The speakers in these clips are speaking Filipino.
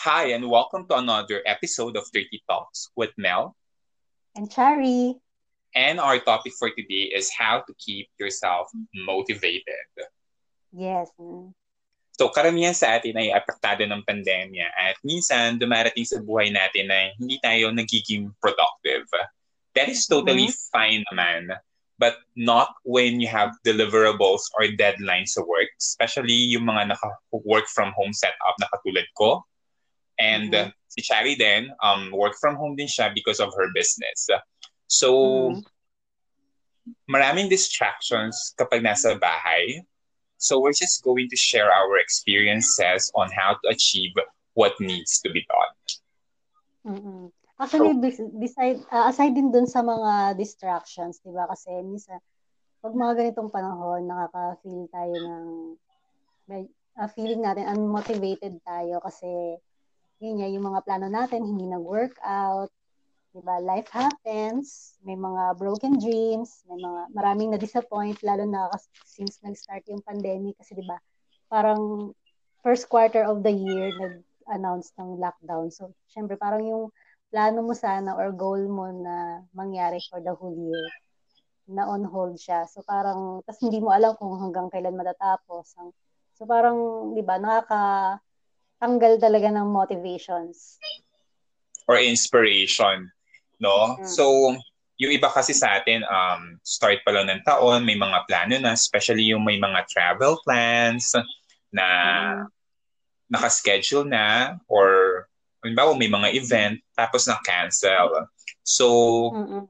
Hi, and welcome to another episode of 30 Talks with Mel. And Chari. And our topic for today is how to keep yourself motivated. Yes. So karamihan sa atin ay apektado ng pandemya at minsan dumarating sa buhay natin na hindi tayo nagiging productive. That is totally mm-hmm. fine naman. But not when you have deliverables or deadlines sa work, especially yung mga naka-work from home setup na katulad ko. And mm-hmm. uh, si Chari din, um, work from home din siya because of her business. So, mm-hmm. maraming distractions kapag nasa bahay. So we're just going to share our experiences on how to achieve what needs to be done. Mm-hmm. Actually, so, beside, uh, aside din dun sa mga distractions, di ba? Kasi minsan, pag mga ganitong panahon, nakaka-feel tayo ng, uh, feeling natin unmotivated tayo kasi yun nga, yung mga plano natin hindi nag-workout, di ba? Life happens, may mga broken dreams, may mga maraming na-disappoint, lalo na since nag-start yung pandemic kasi di ba? Parang first quarter of the year nag-announce ng lockdown. So, syempre parang yung plano mo sana or goal mo na mangyari for the whole year na on hold siya. So parang, tas hindi mo alam kung hanggang kailan matatapos. So parang, di ba, nakakatanggal talaga ng motivations. Or inspiration, no? Mm-hmm. So, yung iba kasi sa atin, um, start pa lang ng taon, may mga plano na, especially yung may mga travel plans na mm-hmm. naka-schedule na or halimbawa may mga event tapos na-cancel. So, Mm-mm.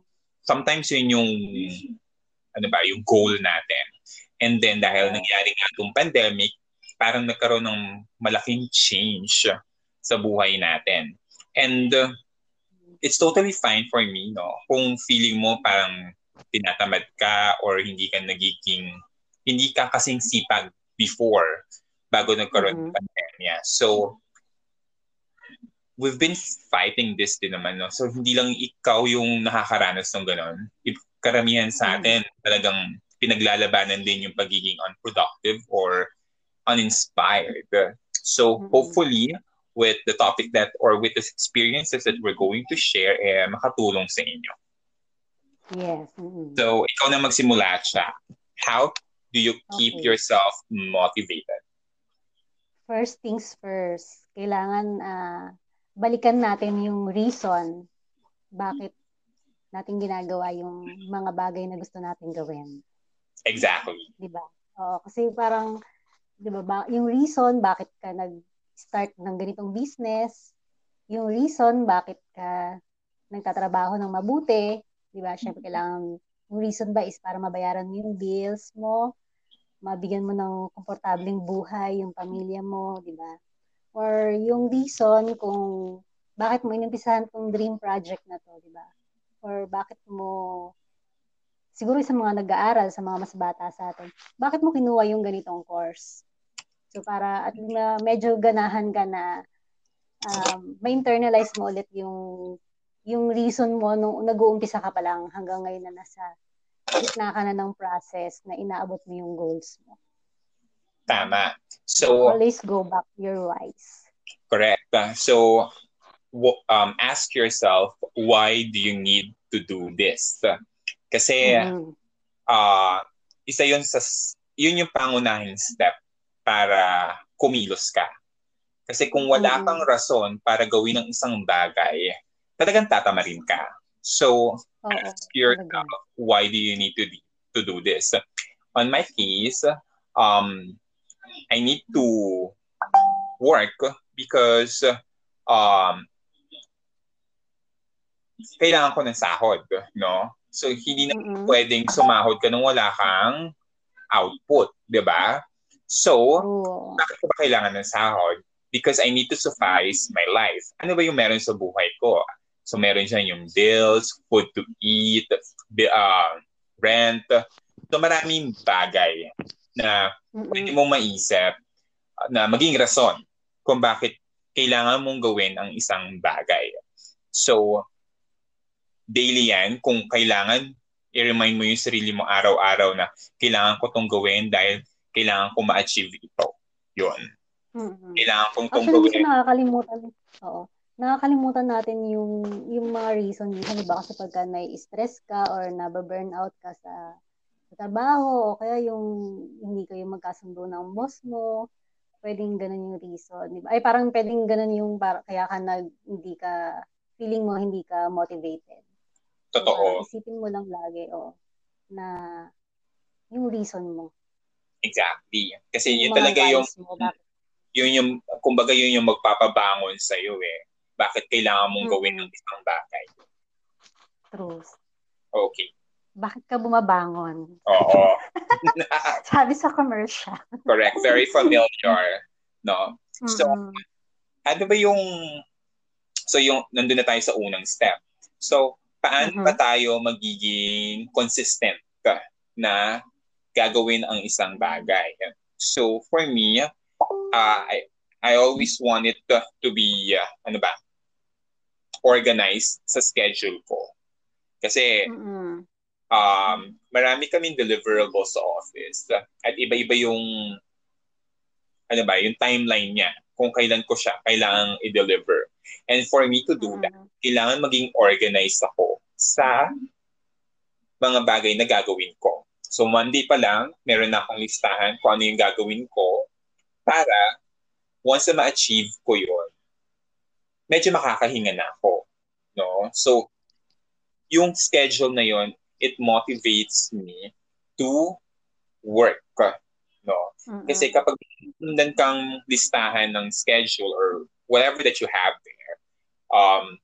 sometimes yun yung ano ba, yung goal natin. And then dahil nangyari nga itong pandemic, parang nagkaroon ng malaking change sa buhay natin. And uh, it's totally fine for me, no? Kung feeling mo parang tinatamad ka or hindi ka nagiging, hindi ka kasing sipag before bago nagkaroon mm-hmm. ng pandemya. So, we've been fighting this din naman, no? So, hindi lang ikaw yung nakakaranas ng gano'n. Karamihan sa mm. atin, talagang pinaglalabanan din yung pagiging unproductive or uninspired. So, mm-hmm. hopefully, with the topic that or with the experiences that we're going to share, eh, makatulong sa inyo. Yes. Mm-hmm. So, ikaw na magsimula siya. How do you keep okay. yourself motivated? First things first, kailangan uh, balikan natin yung reason bakit natin ginagawa yung mga bagay na gusto natin gawin. Exactly. 'Di ba? Oo, kasi parang 'di ba, ba yung reason bakit ka nag-start ng ganitong business, yung reason bakit ka nagtatrabaho ng mabuti, 'di ba? Syempre kailangan yung reason ba is para mabayaran mo yung bills mo, mabigyan mo ng komportableng buhay yung pamilya mo, 'di ba? or yung reason kung bakit mo inumpisahan tong dream project na to, di ba? Or bakit mo, siguro sa mga nag-aaral, sa mga mas bata sa atin, bakit mo kinuha yung ganitong course? So para at na medyo ganahan ka na um, ma-internalize mo ulit yung yung reason mo nung nag-uumpisa ka pa lang hanggang ngayon na nasa gitna ka na ng process na inaabot mo yung goals mo. Tama. So always go back your whys. Correct. So um, ask yourself, why do you need to do this? Kasi mm-hmm. uh, isa yun sa yun yung pangunahing step para kumilos ka. Kasi kung wala mm-hmm. kang rason para gawin ang isang bagay, talagang tatamarin ka. So, oh, ask yourself, why do you need to, to do this? On my case, um, I need to work because um, kailangan ko ng sahod, no? So, hindi na mm-hmm. pwedeng sumahod ka nung wala kang output, di ba? So, oh. bakit ko ba kailangan ng sahod? Because I need to suffice my life. Ano ba yung meron sa buhay ko? So, meron siya yung bills, food to eat, uh, rent. So, maraming bagay na pwede mong maisip na maging rason kung bakit kailangan mong gawin ang isang bagay. So, daily yan, kung kailangan, i-remind mo yung sarili mo araw-araw na kailangan ko tong gawin dahil kailangan ko ma-achieve ito. Yun. Mm-hmm. Kailangan kong itong Actually, gawin. nakakalimutan. Oo. Nakakalimutan natin yung yung mga reason. Halimbawa kasi pagka nai-stress ka or nababurn out ka sa, sa trabaho o kaya yung hindi kayo magkasundo ng boss mo, pwedeng ganun yung reason. Diba? Ay parang pwedeng ganun yung para, kaya ka nag, hindi ka, feeling mo hindi ka motivated. Totoo. So, isipin mo lang lagi, oh, na yung reason mo. Exactly. Kasi yun talaga yung, mo, bakit yun yung, kumbaga yun yung magpapabangon sa iyo eh. Bakit kailangan mong gawin mm-hmm. ng isang bagay? True. Okay. Bakit ka bumabangon? Oo. Sabi sa commercial. Correct. Very familiar. No? Mm-hmm. So, ano ba yung, so yung, nandun na tayo sa unang step. So, paano mm-hmm. ba tayo magiging consistent ka na gagawin ang isang bagay? So, for me, uh, I, I always want it to, to be, uh, ano ba, organized sa schedule ko. Kasi, mm-hmm. um, marami kaming deliverables sa office. At iba-iba yung, ano ba, yung timeline niya kung kailan ko siya kailangang i-deliver. And for me to do that, kailangan maging organized ako sa mga bagay na gagawin ko. So Monday pa lang, meron na akong listahan kung ano yung gagawin ko para once na ma-achieve ko yun, medyo makakahinga na ako. No? So, yung schedule na yon it motivates me to work. No? Mm-hmm. Kasi kapag nandan kang listahan ng schedule or whatever that you have there, um,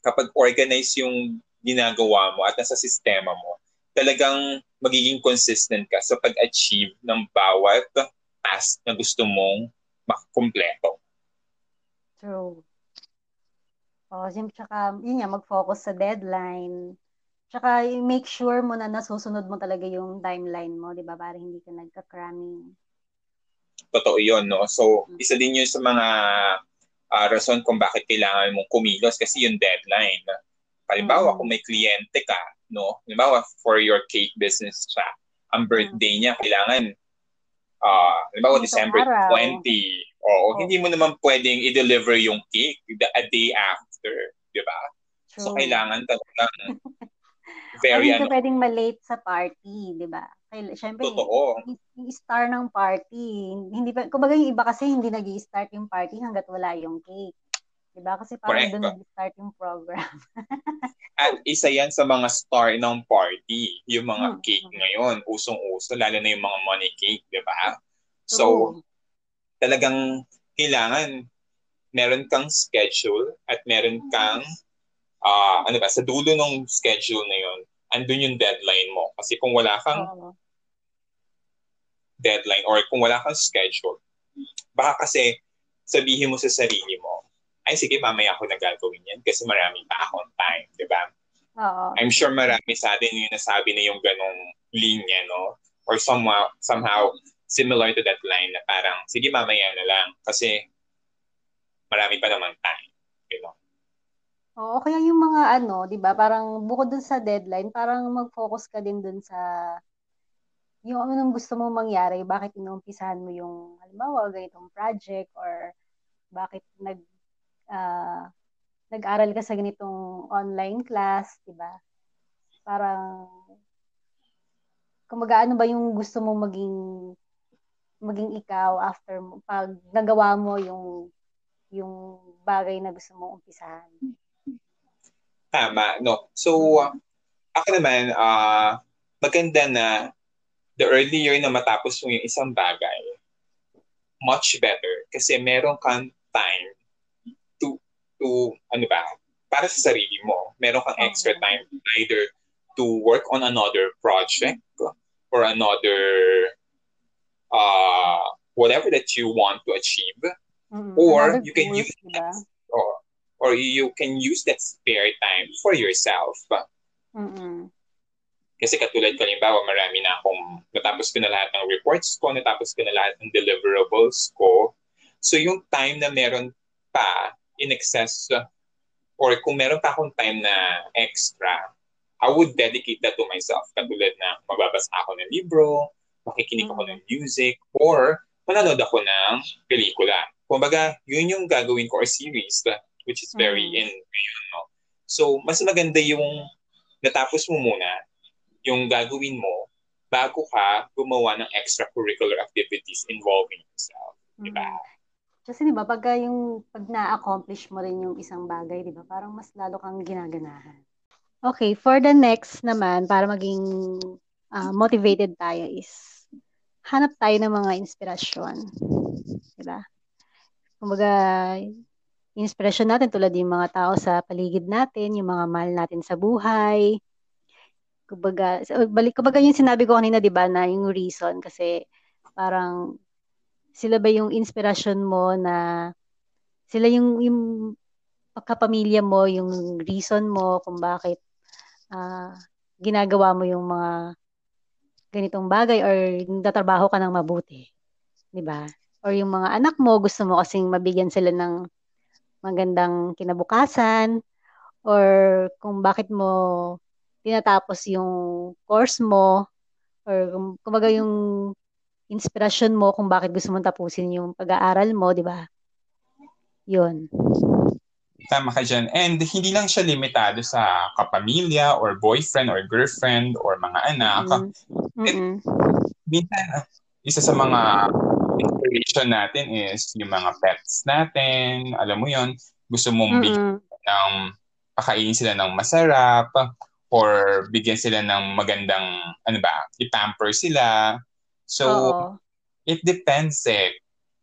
kapag organize yung ginagawa mo at nasa sistema mo, talagang magiging consistent ka sa pag-achieve ng bawat task na gusto mong makumpleto. True. Oh, sim tsaka yun nga mag-focus sa deadline. Tsaka make sure mo na nasusunod mo talaga yung timeline mo, 'di ba? Para hindi ka nagka-cramming. Totoo 'yon, no? So, mm. isa din 'yun sa mga uh, rason kung bakit kailangan mong kumilos kasi yung deadline. Halimbawa, mm. kung may kliyente ka, no? Halimbawa, for your cake business siya, ang birthday mm. niya, kailangan uh, halimbawa December araw. 20, oo, oh. hindi mo naman pwedeng i-deliver yung cake a day after, di ba? So, kailangan talagang very Ay, hindi ano, pwedeng malate sa party, di ba? Kaya, syempre, Totoo. yung star ng party, hindi kumbaga yung iba kasi hindi nag start yung party hanggat wala yung cake. Di ba? Kasi parang doon nag-start yung program. At isa yan sa mga star ng party, yung mga hmm. cake ngayon, usong-uso, lalo na yung mga money cake, di ba? So, oh. talagang kailangan meron kang schedule at meron kang uh, ano ba, sa dulo ng schedule na yon andun yung deadline mo. Kasi kung wala kang oh. deadline or kung wala kang schedule, baka kasi sabihin mo sa sarili mo, ay sige, mamaya ako nagagawin yan kasi marami pa akong time, di ba? Oo. I'm sure marami sa atin yung nasabi na yung ganong linya, no? Or somehow, somehow similar to that line na parang, sige, mamaya na lang kasi marami pa namang time. You know? Oo, kaya yung mga ano, 'di ba, parang bukod dun sa deadline, parang mag-focus ka din dun sa yung anong gusto mo mangyari, bakit inumpisahan mo yung halimbawa ganitong project or bakit nag uh, nag-aral ka sa ganitong online class, 'di ba? Parang kumaga ano ba yung gusto mo maging maging ikaw after pag nagawa mo yung yung bagay na gusto mo umpisahan. Tama, no. So ako naman uh, maganda na the earlier na matapos mo yung isang bagay, much better kasi meron kang time to, ano ba, para sa sarili mo. Meron kang extra time either to work on another project or another uh, whatever that you want to achieve. Mm-hmm. Or another you can use that, or, or you can use that spare time for yourself. Mm-hmm. Kasi katulad ko, halimbawa, marami na akong, natapos ko na lahat ng reports ko, natapos ko na lahat ng deliverables ko. So yung time na meron pa in excess or kung meron pa akong time na extra, I would dedicate that to myself. Katulad na magbabasa ako ng libro, makikinig ako ng music, or manonood ako ng pelikula. Kumbaga, yun yung gagawin ko or series which is very mm. in ngayon. No? So, mas maganda yung natapos mo muna yung gagawin mo bago ka gumawa ng extracurricular activities involving yourself. Mm. Diba? Kasi di ba, pag yung pag na-accomplish mo rin yung isang bagay, di ba, parang mas lalo kang ginaganahan. Okay, for the next naman, para maging uh, motivated tayo is hanap tayo ng mga inspirasyon. Diba? Kumbaga, inspirasyon natin tulad yung mga tao sa paligid natin, yung mga mahal natin sa buhay. Kumbaga, balik, kumbaga yung sinabi ko kanina, di ba, na yung reason kasi parang sila ba yung inspirasyon mo na sila yung, yung pagkapamilya mo, yung reason mo kung bakit uh, ginagawa mo yung mga ganitong bagay or nagtatrabaho ka ng mabuti. 'Di ba? Or yung mga anak mo, gusto mo kasing mabigyan sila ng magandang kinabukasan or kung bakit mo tinatapos yung course mo or kumbaga yung inspirasyon mo kung bakit gusto mong tapusin yung pag-aaral mo, di ba? Yun. Tama ka dyan. And hindi lang siya limitado sa kapamilya or boyfriend or girlfriend or mga anak. Mm-hmm. minsan, isa sa mga inspiration natin is yung mga pets natin. Alam mo yon gusto mong mm-hmm. bigyan ng pakainin sila ng masarap or bigyan sila ng magandang, ano ba, i-pamper sila. So, Oo. it depends eh.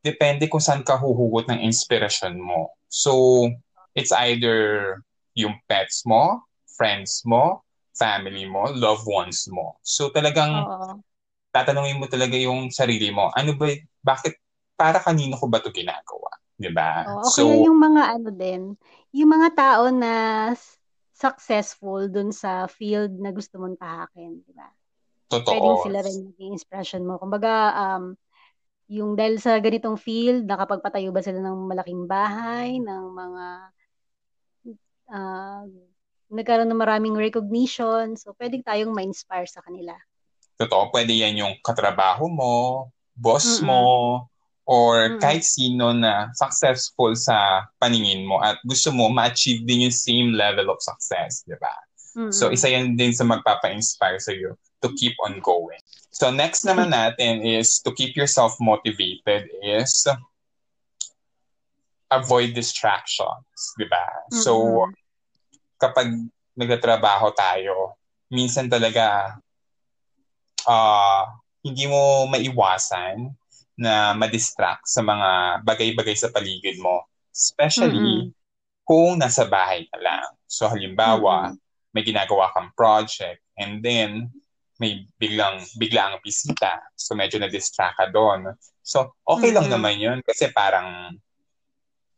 Depende kung saan ka huhugot ng inspirasyon mo. So, it's either yung pets mo, friends mo, family mo, loved ones mo. So talagang Oo. tatanungin mo talaga yung sarili mo, ano ba, bakit, para kanino ko ba to ginagawa? Di ba? Oo, so, kaya yung mga ano din, yung mga tao na successful dun sa field na gusto mong tahakin, di ba? Totoo. Pwedeng sila rin maging inspiration mo. Kumbaga, um, yung dahil sa ganitong field, nakapagpatayo ba sila ng malaking bahay, ng mga uh, nagkaroon ng maraming recognition. So, pwede tayong ma-inspire sa kanila. Totoo, pwede yan yung katrabaho mo, boss Mm-mm. mo, or Mm-mm. kahit sino na successful sa paningin mo at gusto mo ma-achieve din yung same level of success, di ba? So, isa yan din sa magpapa-inspire sa iyo to keep on going. So, next naman natin is to keep yourself motivated is avoid distractions, di ba? Mm-hmm. So, kapag nagtatrabaho tayo, minsan talaga uh, hindi mo maiwasan na ma-distract sa mga bagay-bagay sa paligid mo. Especially mm-hmm. kung nasa bahay ka lang. So halimbawa, mm-hmm. may ginagawa kang project and then may biglang biglang bisita. So medyo na-distract ka doon. So okay mm-hmm. lang naman 'yun kasi parang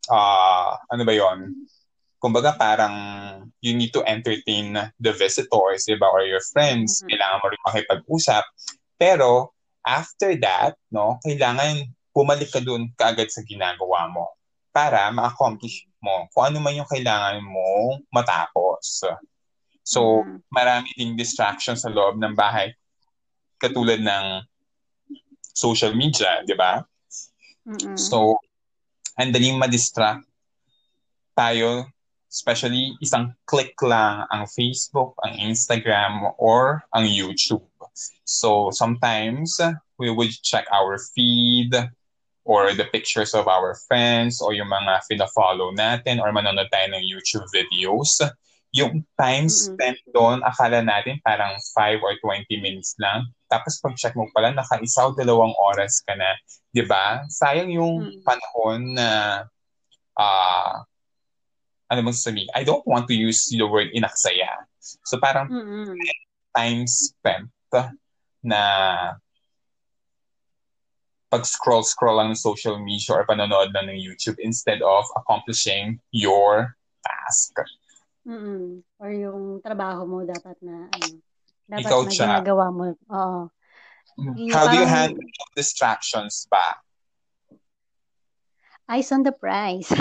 uh, ano ba 'yon? kumbaga parang you need to entertain the visitors, di ba, or your friends. Mm-hmm. Kailangan mo rin makipag-usap. Pero after that, no, kailangan bumalik ka dun kaagad sa ginagawa mo para ma-accomplish mo kung ano man yung kailangan mo matapos. So, mm-hmm. marami ding distractions sa loob ng bahay katulad ng social media, di ba? Mm-hmm. So, ang daling ma-distract tayo especially isang click lang ang Facebook, ang Instagram, or ang YouTube. So sometimes we would check our feed or the pictures of our friends or yung mga fina-follow natin or manonood tayo ng YouTube videos. Yung time spent mm-hmm. doon, akala natin parang 5 or 20 minutes lang. Tapos pag-check mo pala, naka-isa o dalawang oras ka na. ba diba? Sayang yung mm-hmm. panahon na uh, ano mo sasabihin, I don't want to use the word inaksaya. So parang mm-hmm. time spent na pag-scroll-scroll lang ng social media or panonood lang ng YouTube instead of accomplishing your task. Mm-mm. Or yung trabaho mo dapat na ano, dapat Ikaw na siya. ginagawa mo. Oo. Mm-hmm. How parang, do you handle distractions ba? Eyes on the prize.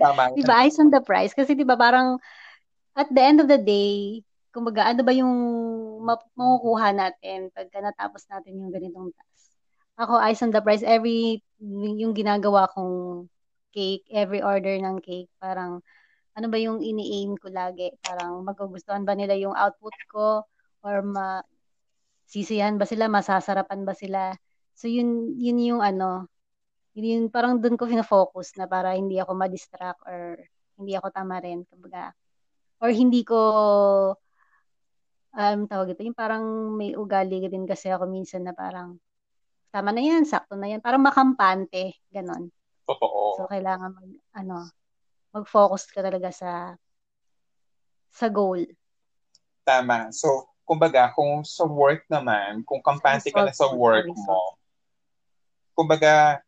Tama. diba, eyes on the prize. Kasi diba parang at the end of the day, kumbaga ano ba yung makukuha natin pagka natapos natin yung ganitong task. ako eyes on the price every yung ginagawa kong cake, every order ng cake, parang ano ba yung ini-aim ko lagi? Parang magugustuhan ba nila yung output ko or ma sisiyahan ba sila, masasarapan ba sila? So yun yun yung ano, yun yung parang doon ko fina-focus na para hindi ako ma-distract or hindi ako tama rin kumbaga or hindi ko um tawag ito yung parang may ugali din kasi ako minsan na parang tama na yan, sakto na yan. Parang makampante, ganon. Totoo. So, kailangan mag, ano, mag-focus ka talaga sa sa goal. Tama. So, kumbaga, kung sa work naman, kung kampante ka na sa work mo, kumbaga,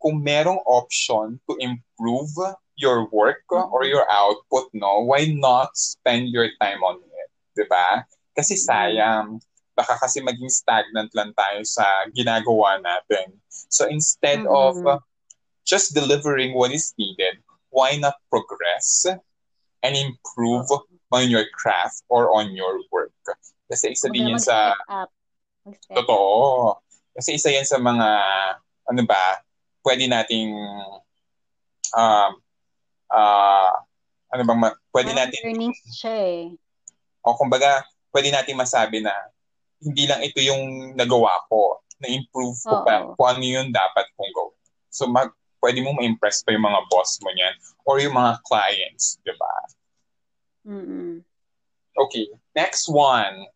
kung merong option to improve your work mm-hmm. or your output, no, why not spend your time on it? Diba? Kasi mm-hmm. sayang, baka kasi maging stagnant lang tayo sa ginagawa natin. So instead mm-hmm. of just delivering what is needed, why not progress and improve on your craft or on your work? Kasi isa din yan sa... Totoo. Kasi isa yan sa mga, ano ba, pwede nating um, uh, ano bang, ma- pwede natin... Learning siya eh. O kumbaga, pwede nating masabi na hindi lang ito yung nagawa ko. Na-improve ko Oo. pa kung ano yung dapat kong gawin. So, mag, pwede mo ma-impress pa yung mga boss mo niyan or yung mga clients, di ba? Mm-mm. Okay, next one.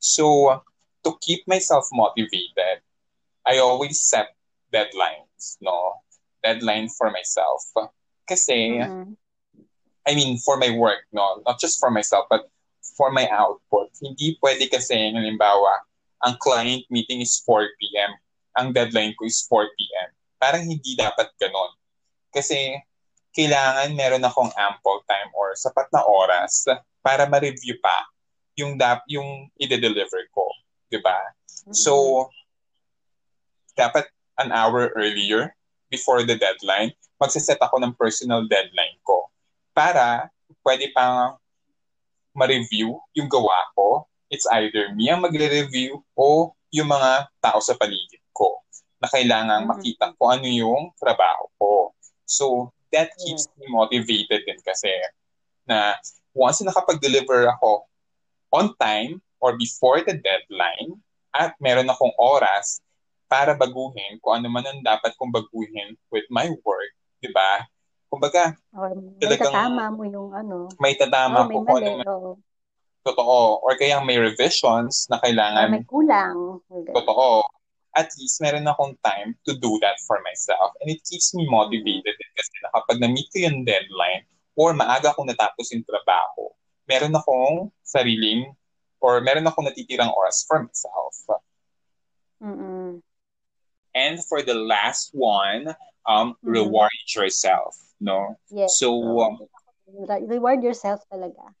So, to keep myself motivated, I always set deadlines, no? Deadline for myself. Kasi, mm-hmm. I mean, for my work, no? Not just for myself, but for my output. Hindi pwede kasi, halimbawa, ang client meeting is 4 p.m. Ang deadline ko is 4 p.m. Parang hindi dapat ganon. Kasi kailangan meron akong ample time or sapat na oras para ma-review pa yung dap yung i-deliver ko, 'di ba? So dapat an hour earlier before the deadline, magse-set ako ng personal deadline ko para pwede pang ma-review yung gawa ko, it's either me ang magre-review o yung mga tao sa paligid ko na kailangan mm-hmm. makita kung ano yung trabaho ko. So, that keeps me motivated din kasi na once na nakapag-deliver ako on time or before the deadline at meron akong oras para baguhin kung ano man ang dapat kong baguhin with my work, di ba? Kumbaga, or may tatama mo yung ano. May tatama oh, may ko mali, kung ano. Totoo. Or kaya may revisions na kailangan. Or may kulang. Totoo. At least meron akong time to do that for myself. And it keeps me motivated mm-hmm. kasi na kapag na-meet ko yung deadline or maaga akong natapos yung trabaho, meron akong sariling or meron akong natitirang oras for myself. Mm-mm. And for the last one, um, mm-hmm. reward yourself no? Yes. So, um, reward yourself talaga.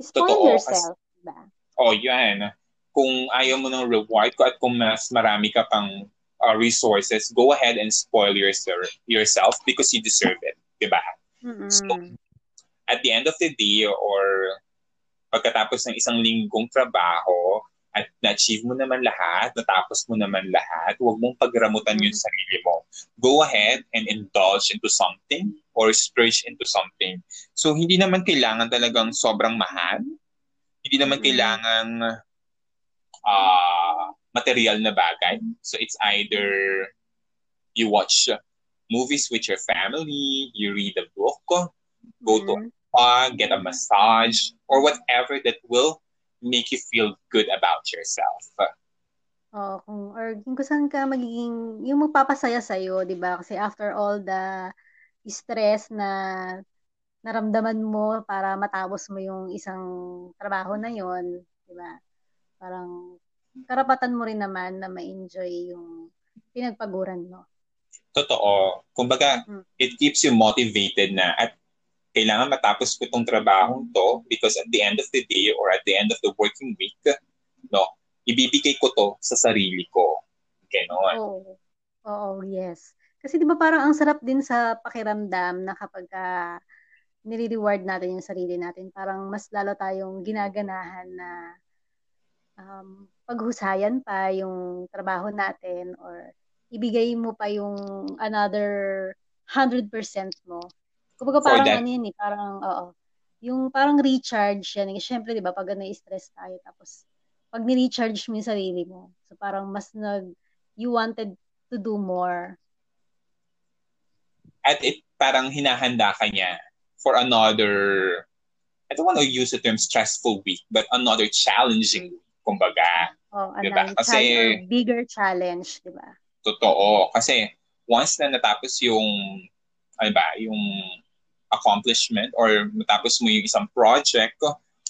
Spoil totoo, yourself, as, diba? Oh, yan. Kung ayaw mo ng reward ko at kung mas marami ka pang uh, resources, go ahead and spoil yourself, yourself because you deserve it, di ba? Mm-hmm. So, at the end of the day or pagkatapos ng isang linggong trabaho, at na-achieve mo naman lahat, natapos mo naman lahat, huwag mong pagramutan yung sarili mo. Go ahead and indulge into something or splurge into something. So, hindi naman kailangan talagang sobrang mahal. Hindi naman kailangan uh, material na bagay. So, it's either you watch movies with your family, you read a book, go to a spa, get a massage, or whatever that will make you feel good about yourself. Oh, kung or kung saan ka magiging yung magpapasaya sa iyo, 'di ba? Kasi after all the stress na naramdaman mo para matapos mo yung isang trabaho na 'yon, 'di ba? Parang karapatan mo rin naman na ma-enjoy yung pinagpaguran mo. Totoo. Kumbaga, mm-hmm. it keeps you motivated na at kailangan matapos ko itong trabaho to because at the end of the day or at the end of the working week, no, ibibigay ko to sa sarili ko. Ganon. Oo. Oo, yes. Kasi di ba parang ang sarap din sa pakiramdam na kapag uh, nire-reward natin yung sarili natin, parang mas lalo tayong ginaganahan na um, paghusayan pa yung trabaho natin or ibigay mo pa yung another 100% mo. Kumbaga parang that... ano yun eh, parang, oo. Yung parang recharge yan. Eh. Siyempre, di ba, pag na-stress tayo, tapos pag ni-recharge mo yung sarili mo, so parang mas nag, you wanted to do more. At it, parang hinahanda ka niya for another, I don't want to use the term stressful week, but another challenging week, kumbaga. Oh, diba? Kasi, bigger challenge, di ba? Totoo. Kasi once na natapos yung, ano ba, yung accomplishment or matapos mo yung isang project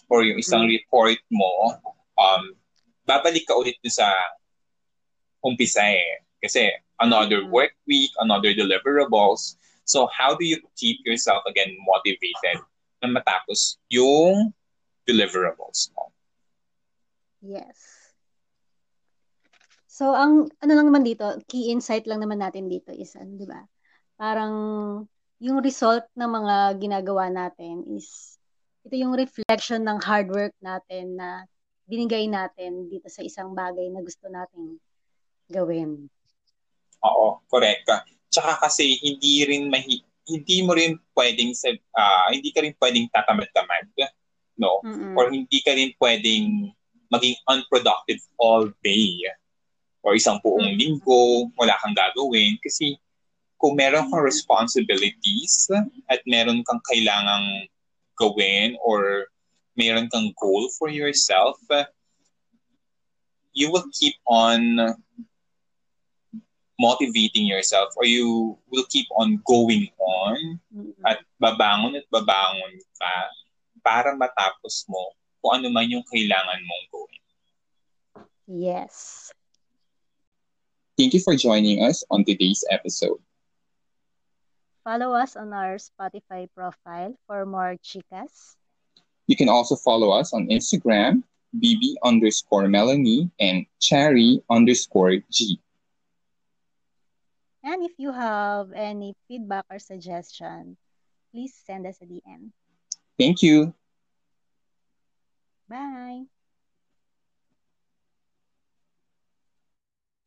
or yung isang mm. report mo, um, babalik ka ulit sa umpisa eh. Kasi another mm. work week, another deliverables. So how do you keep yourself again motivated na matapos yung deliverables mo? Yes. So, ang ano lang naman dito, key insight lang naman natin dito is, ano, di ba? Parang yung result ng mga ginagawa natin is ito yung reflection ng hard work natin na binigay natin dito sa isang bagay na gusto nating gawin. Oo, correct. Tsaka kasi hindi rin mahi hindi mo rin pwedeng uh, hindi ka rin pwedeng tatamad-tamad, no? Mm-mm. Or hindi ka rin pwedeng maging unproductive all day or isang buong mm. linggo, wala kang gagawin. Kasi kung meron kang responsibilities at meron kang kailangang gawin or meron kang goal for yourself, you will keep on motivating yourself or you will keep on going on at babangon at babangon ka para matapos mo kung ano man yung kailangan mong gawin. Yes. Thank you for joining us on today's episode. Follow us on our Spotify profile for more chicas. You can also follow us on Instagram, bb underscore Melanie and cherry underscore G. And if you have any feedback or suggestion, please send us a DM. Thank you.